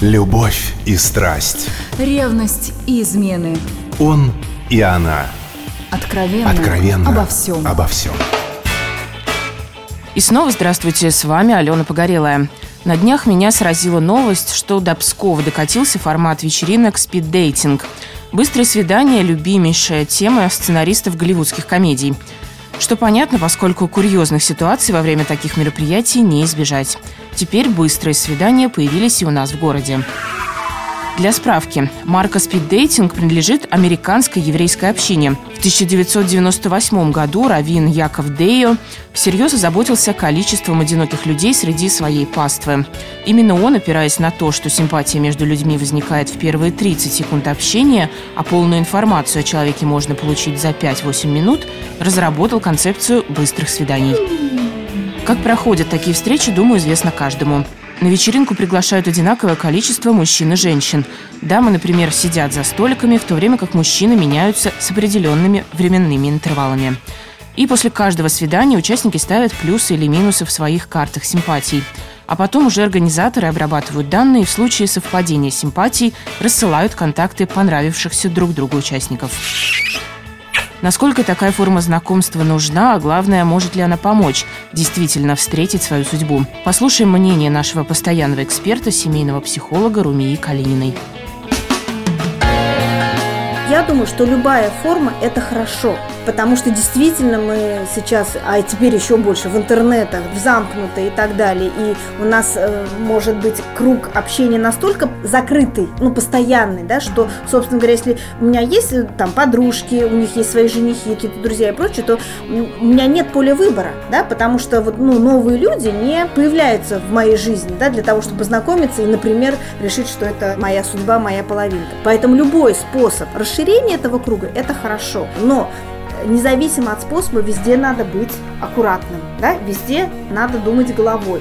Любовь и страсть. Ревность и измены. Он и она. Откровенно, Откровенно обо всем. Обо всем. И снова здравствуйте, с вами Алена Погорелая. На днях меня сразила новость, что до Пскова докатился формат вечеринок «Спиддейтинг». Быстрое свидание – любимейшая тема сценаристов голливудских комедий. Что понятно, поскольку курьезных ситуаций во время таких мероприятий не избежать. Теперь быстрые свидания появились и у нас в городе. Для справки, марка Speed Dating принадлежит американской еврейской общине. В 1998 году Равин Яков Дейо всерьез озаботился количеством одиноких людей среди своей паствы. Именно он, опираясь на то, что симпатия между людьми возникает в первые 30 секунд общения, а полную информацию о человеке можно получить за 5-8 минут, разработал концепцию быстрых свиданий. Как проходят такие встречи, думаю, известно каждому. На вечеринку приглашают одинаковое количество мужчин и женщин. Дамы, например, сидят за столиками, в то время как мужчины меняются с определенными временными интервалами. И после каждого свидания участники ставят плюсы или минусы в своих картах симпатий. А потом уже организаторы обрабатывают данные и в случае совпадения симпатий рассылают контакты понравившихся друг другу участников. Насколько такая форма знакомства нужна, а главное, может ли она помочь действительно встретить свою судьбу? Послушаем мнение нашего постоянного эксперта, семейного психолога Румии Калининой. Думаю, что любая форма – это хорошо, потому что действительно мы сейчас, а теперь еще больше, в интернетах, в замкнутой и так далее, и у нас э, может быть круг общения настолько закрытый, ну, постоянный, да, что, собственно говоря, если у меня есть э, там подружки, у них есть свои женихи, какие-то друзья и прочее, то у меня нет поля выбора, да, потому что вот, ну, новые люди не появляются в моей жизни, да, для того, чтобы познакомиться и, например, решить, что это моя судьба, моя половинка. Поэтому любой способ расширения расширение этого круга – это хорошо, но независимо от способа везде надо быть аккуратным, да? везде надо думать головой.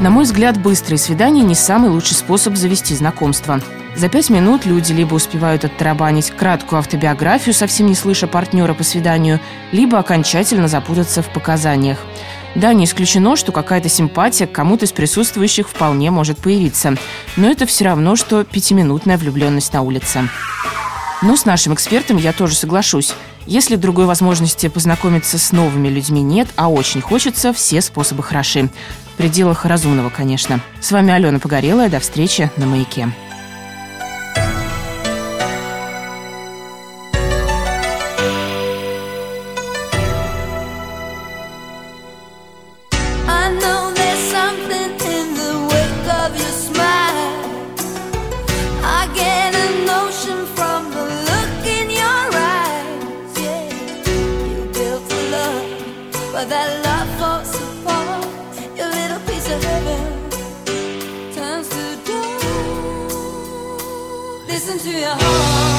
На мой взгляд, быстрые свидания не самый лучший способ завести знакомство. За пять минут люди либо успевают оттарабанить краткую автобиографию, совсем не слыша партнера по свиданию, либо окончательно запутаться в показаниях. Да, не исключено, что какая-то симпатия к кому-то из присутствующих вполне может появиться. Но это все равно, что пятиминутная влюбленность на улице. Но с нашим экспертом я тоже соглашусь. Если другой возможности познакомиться с новыми людьми нет, а очень хочется, все способы хороши. В пределах разумного, конечно. С вами Алена Погорелая. До встречи на «Маяке». Listen to your heart.